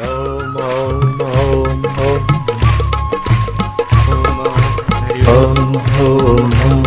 Om Om Om Om Om Om Om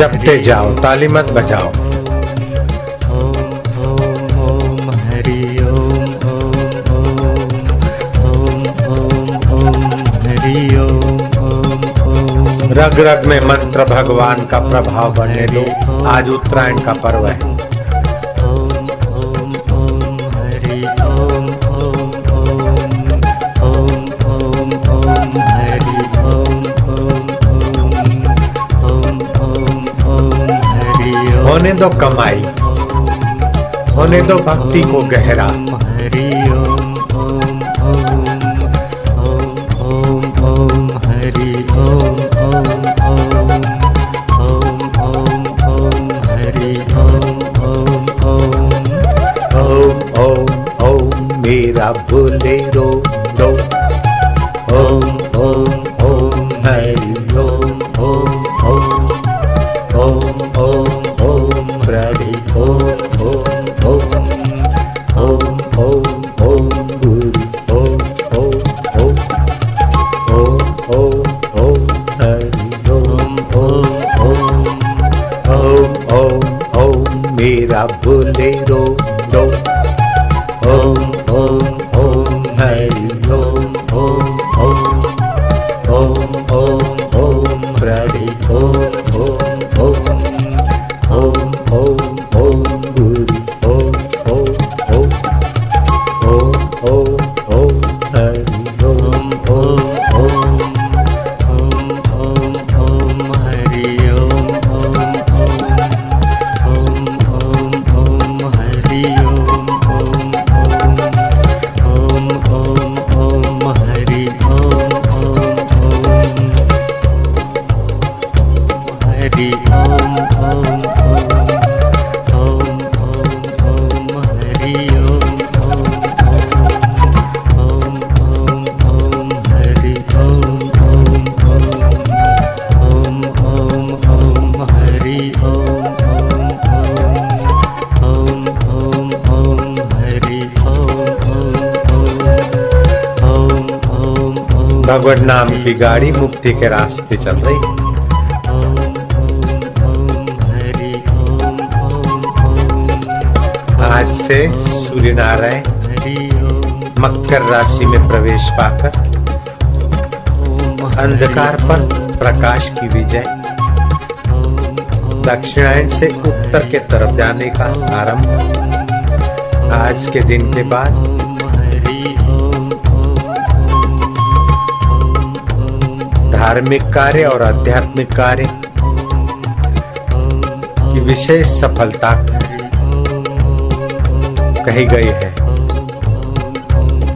जपते जाओ, ताली मत बजाओ। हरि हरि रग रग में मंत्र भगवान का प्रभाव बने दो। आज उत्तरायण का पर्व है। होने दो कमाई होने दो भक्ति को गहरा हरि ओम ओम मेरा बोलेरो दो की गाड़ी मुक्ति के रास्ते चल रही है। आज से सूर्य नारायण मकर राशि में प्रवेश पाकर अंधकार पर प्रकाश की विजय। दक्षिणायन से उत्तर के तरफ़ जाने का आरंभ। आज के दिन के बाद धार्मिक कार्य और आध्यात्मिक कार्य की विशेष सफलता कही गई है।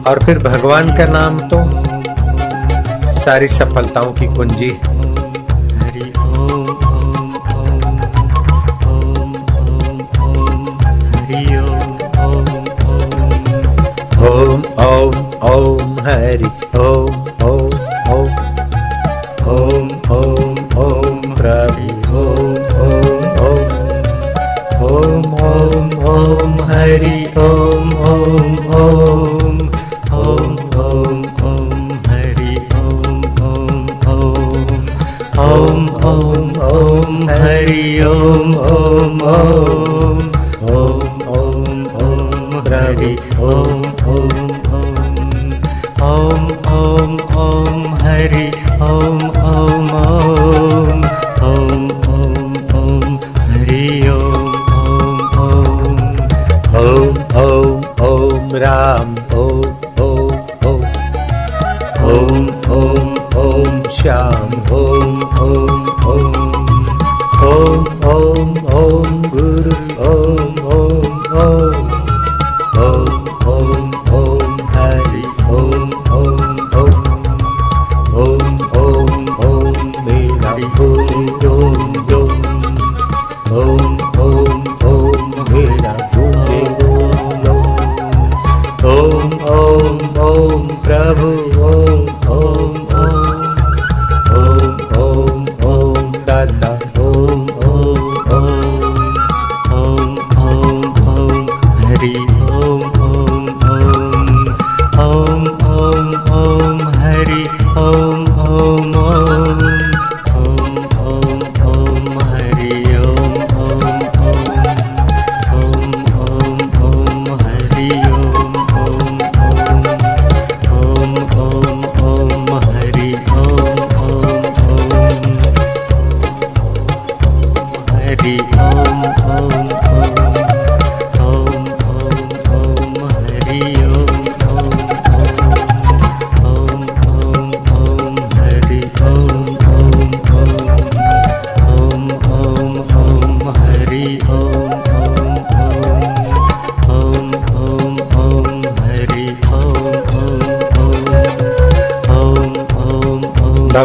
और फिर भगवान का नाम तो सारी सफलताओं की कुंजी है। ओम ओम ओम, हरि ओम।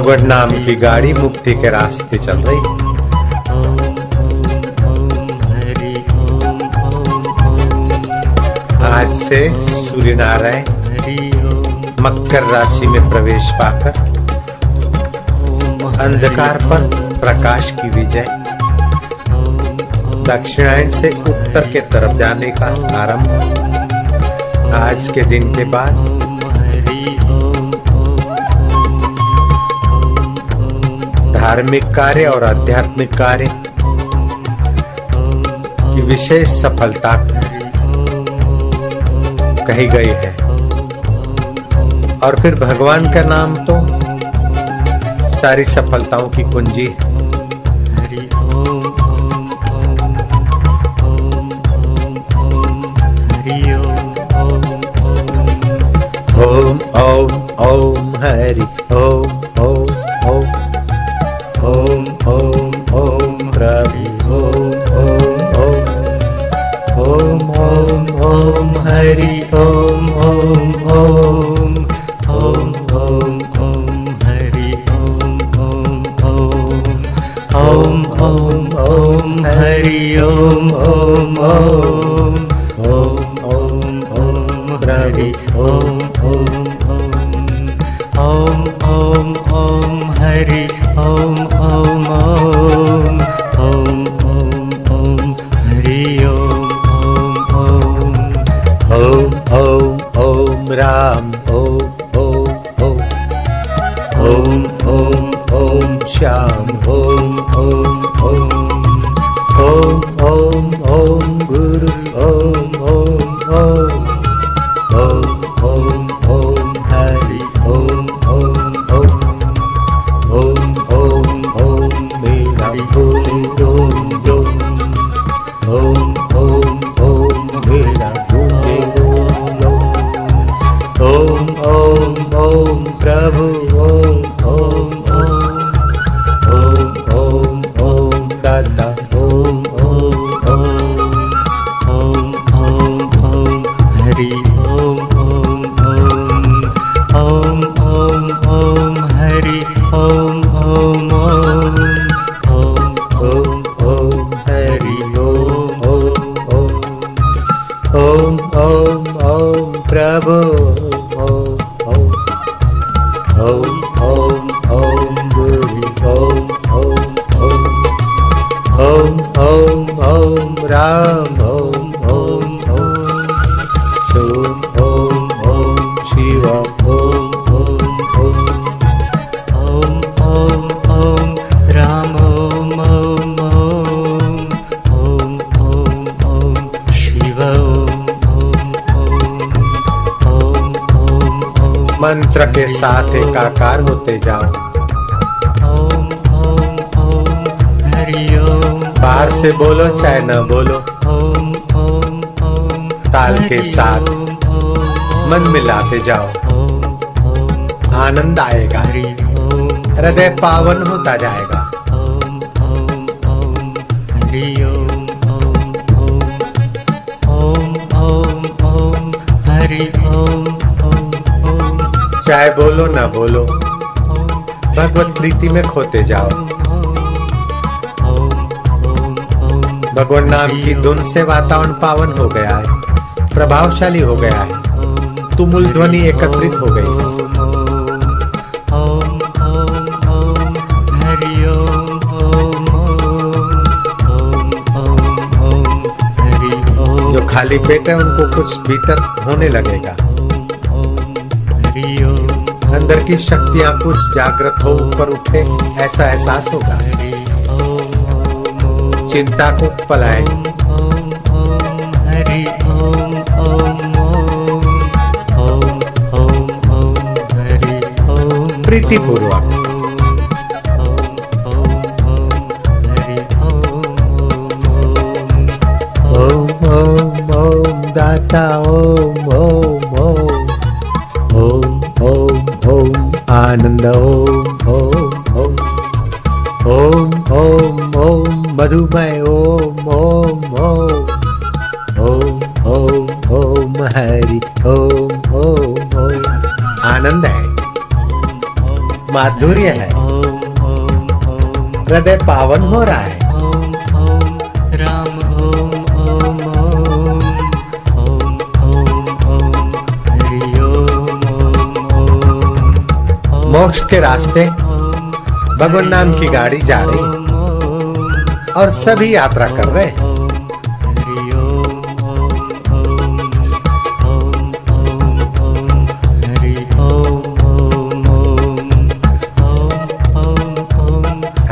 कांवड़ नाम की गाड़ी मुक्ति के रास्ते चल रही। है आज से सूर्य नारायण मकर राशि में प्रवेश पाकर अंधकार पर प्रकाश की विजय, दक्षिणायन से उत्तर के तरफ़ जाने का आरंभ। आज के दिन के बाद धार्मिक कार्य और आध्यात्मिक कार्य की विशेष सफलता कही गई है। और फिर भगवान का नाम तो सारी सफलताओं की कुंजी है। ॐ ॐ ॐ गुरु ॐ ॐ ॐ मंत्र के साथ एकाकार होते जाओ। ओम ओम ओम ओम। बाहर से बोलो चाहे न बोलो। ओम ओम ओम ताल के साथ मन मिलाते जाओ। आनंद आएगा। हृदय पावन होता जाएगा। चाहे बोलो ना बोलो, भगवत प्रीति में खोते जाओ। भगवान नाम की धुन से वातावरण पावन हो गया है, प्रभावशाली हो गया है, तुमुल ध्वनि एकत्रित हो गई। जो खाली पेट है, उनको कुछ भीतर होने लगेगा। अंदर की शक्तियाँ कुछ जागृत हो ऊपर उठे ऐसा एहसास होगा। चिंता को पलाए। हरि ओम ओम ओम ओम ओम हरि ओम प्रीति पूर्वक ओम ओम ओम दाता आनंद। ओम ओम ओम। ओम ओम ओम मधुमय। ओम ओम ओम। ओम ओम ओम हरि। ओम ओम ओम। आनंद है। माधुर्य है। हृदय पावन हो रहा है। मोक्ष के रास्ते भगवान नाम की गाड़ी जा रही और सभी यात्रा कर रहे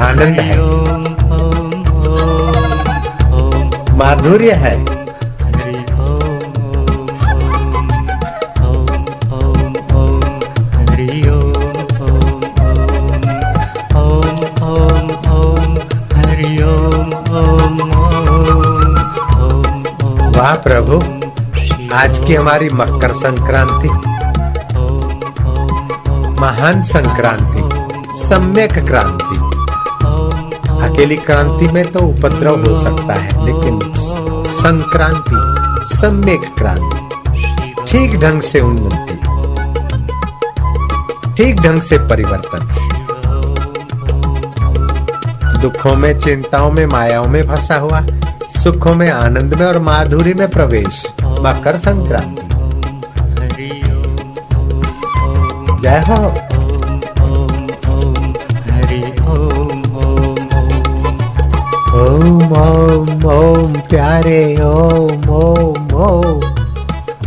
आनंद है। माधुर्य है। प्रभु, आज की हमारी मकर संक्रांति, महान संक्रांति, सम्यक क्रांति। अकेली क्रांति में तो उपद्रव हो सकता है, लेकिन संक्रांति, सम्यक क्रांति, ठीक ढंग से उन्नति, ठीक ढंग से परिवर्तन। दुखों में, चिंताओं में, मायाओं में फंसा हुआ सुखों में, आनंद में और माधुरी में प्रवेश। मकर संक्रांति। जय हो। ओम ओम ओम, प्यारे, ओम ओम ओम।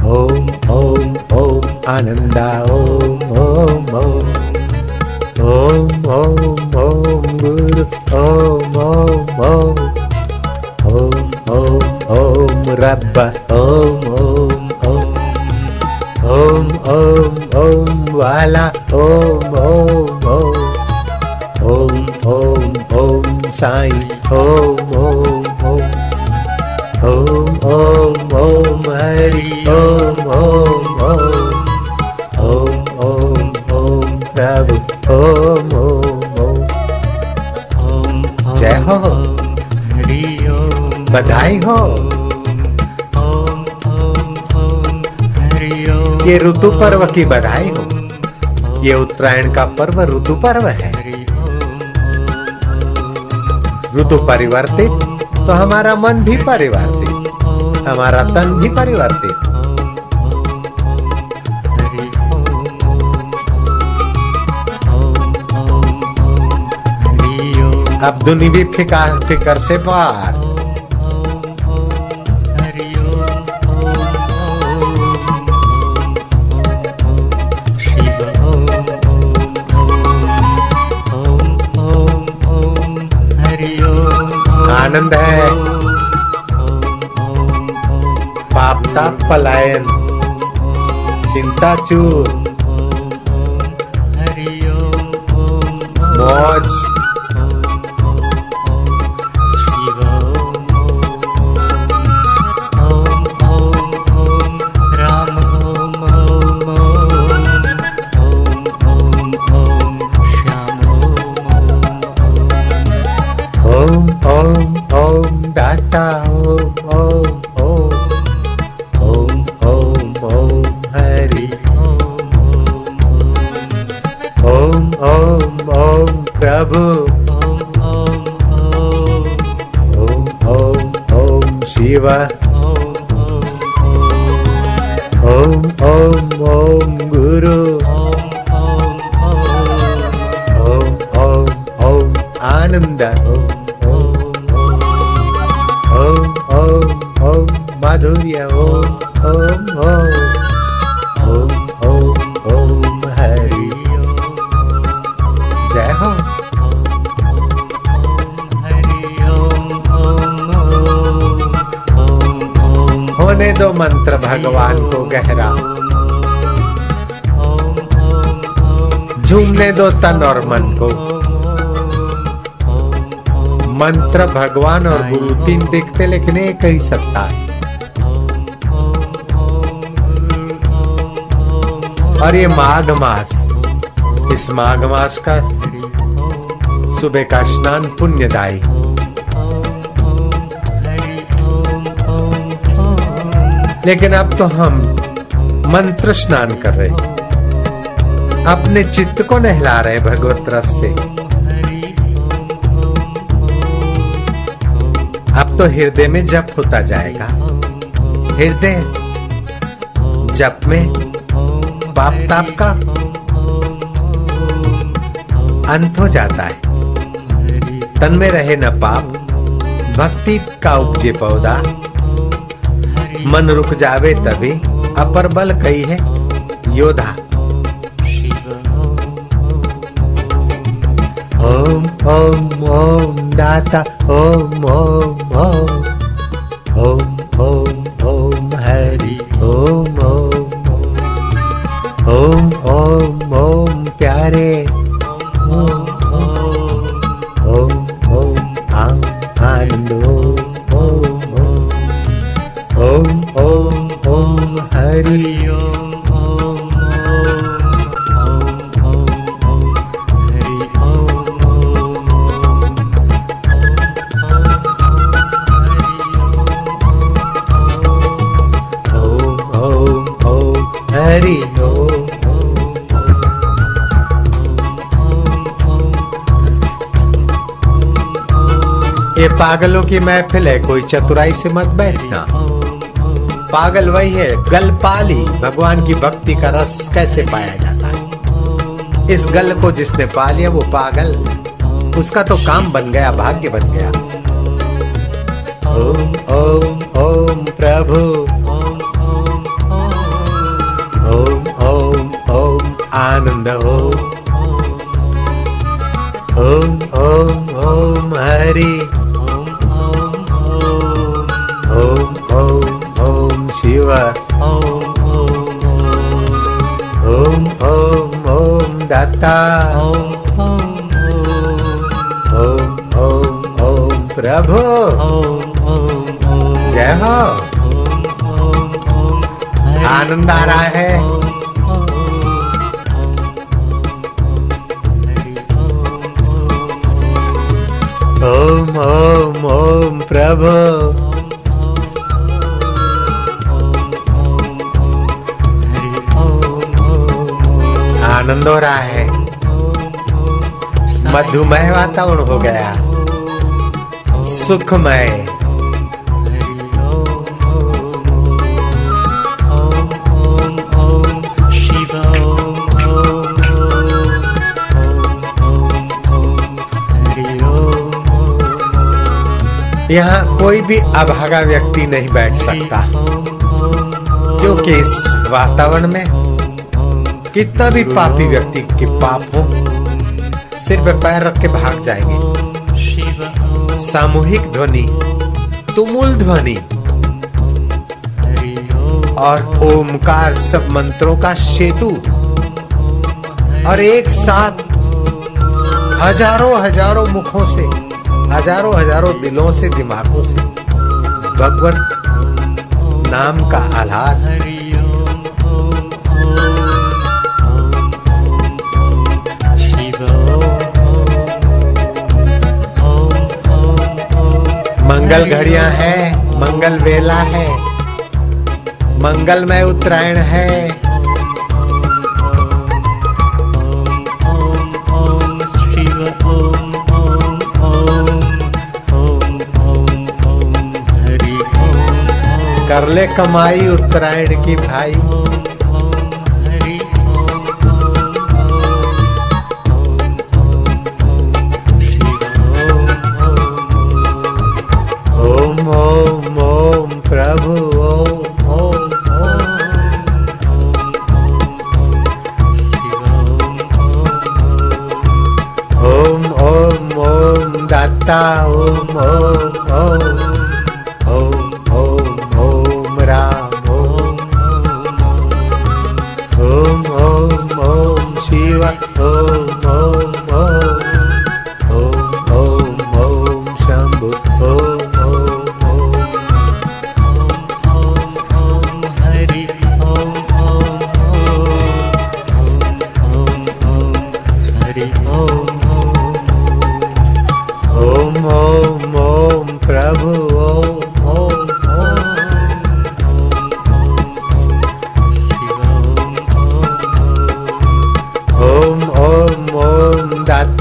ओम ओम ओम, आनंदा, ओम ओम ओम। ओम ओम ओम, गुरु, ओम ओम ओम। रब्ब ओम ओम ओम ओम ओम ओम वाला ओम ओम ओम ओम ओम ओम साईं ओम ओम ओम ओम ओम ओम हरि ओम ओम ओम ओम ओम ओम प्रभु ओम ओम ओम जय हो। हरि ओम बधाई हो। ये ऋतु पर्व की बधाई हो। ये उत्तरायण का पर्व ऋतु पर्व है। ऋतु परिवर्तित तो हमारा मन भी परिवर्तित, हमारा तन भी परिवर्तित। अब दुनिया भी फिका फिकर से पार। आनंद है। पापता पलायन चिंता चूर मौज। प्रभु ॐ ॐ ओम ओम ओम शिव ॐ ओम ओम ओम गुरु ॐ ओम ओम ओम आनंद ओम ओम ओम ओम माधुर्य ओम ओम ओम ओम मंत्र भगवान को गहरा। झूमने दो तन और मन को। मंत्र भगवान और गुरु तीन दिखते लेकिन एक ही सत्ता है। और ये माघ मास, इस माघ मास का सुबह का स्नान पुण्यदायी। लेकिन अब तो हम मंत्र स्नान कर रहे हैं। अपने चित्त को नहला रहे भगवत रस से। अब तो हृदय में जप होता जाएगा। हृदय जप में पाप ताप का अंत हो जाता है। तन में रहे न पाप, भक्ति का उपजे पौधा। मन रुक जावे तभी अपर बल कई है योधा ओम ओम ओम, दाता, ओम ओम ओम। पागलों की महफिल है, कोई चतुराई से मत बैठना। पागल वही है, गल पाली, भगवान की भक्ति का रस कैसे पाया जाता है? इस गल को जिसने पा लिया, वो पागल। उसका तो काम बन गया, भाग्य बन गया। ओम ओम ओम प्रभु। ओम ओम ओम आनंद ओम ओम ओम ओम हरि। ओम शिव ओम ओम ओम दाता ओम ओम ओम प्रभु जय हो आनंद आ रहा है ओम ओम ओम प्रभु आनंद हो रहा है। मधुमय वातावरण हो गया। सुखमय। यहाँ कोई भी अभागा व्यक्ति नहीं बैठ सकता, क्योंकि इस वातावरण में कितना भी पापी व्यक्ति के पाप हो, सिर पैर रख के भाग जाएँगे। सामूहिक ध्वनि, तुमुल ध्वनि, और ओमकार सब मंत्रों का सेतु, और एक साथ हज़ारों हज़ारों मुखों से, हज़ारों हज़ारों दिलों से, दिमागों से भगवत नाम का आह्लाद मंगल घड़िया है, मंगल वेला है। मंगलमय उत्तरायण है। कर ले कमाई उत्तरायण की भाई। दाता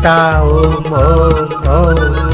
ओम दाता ओम ओम ओम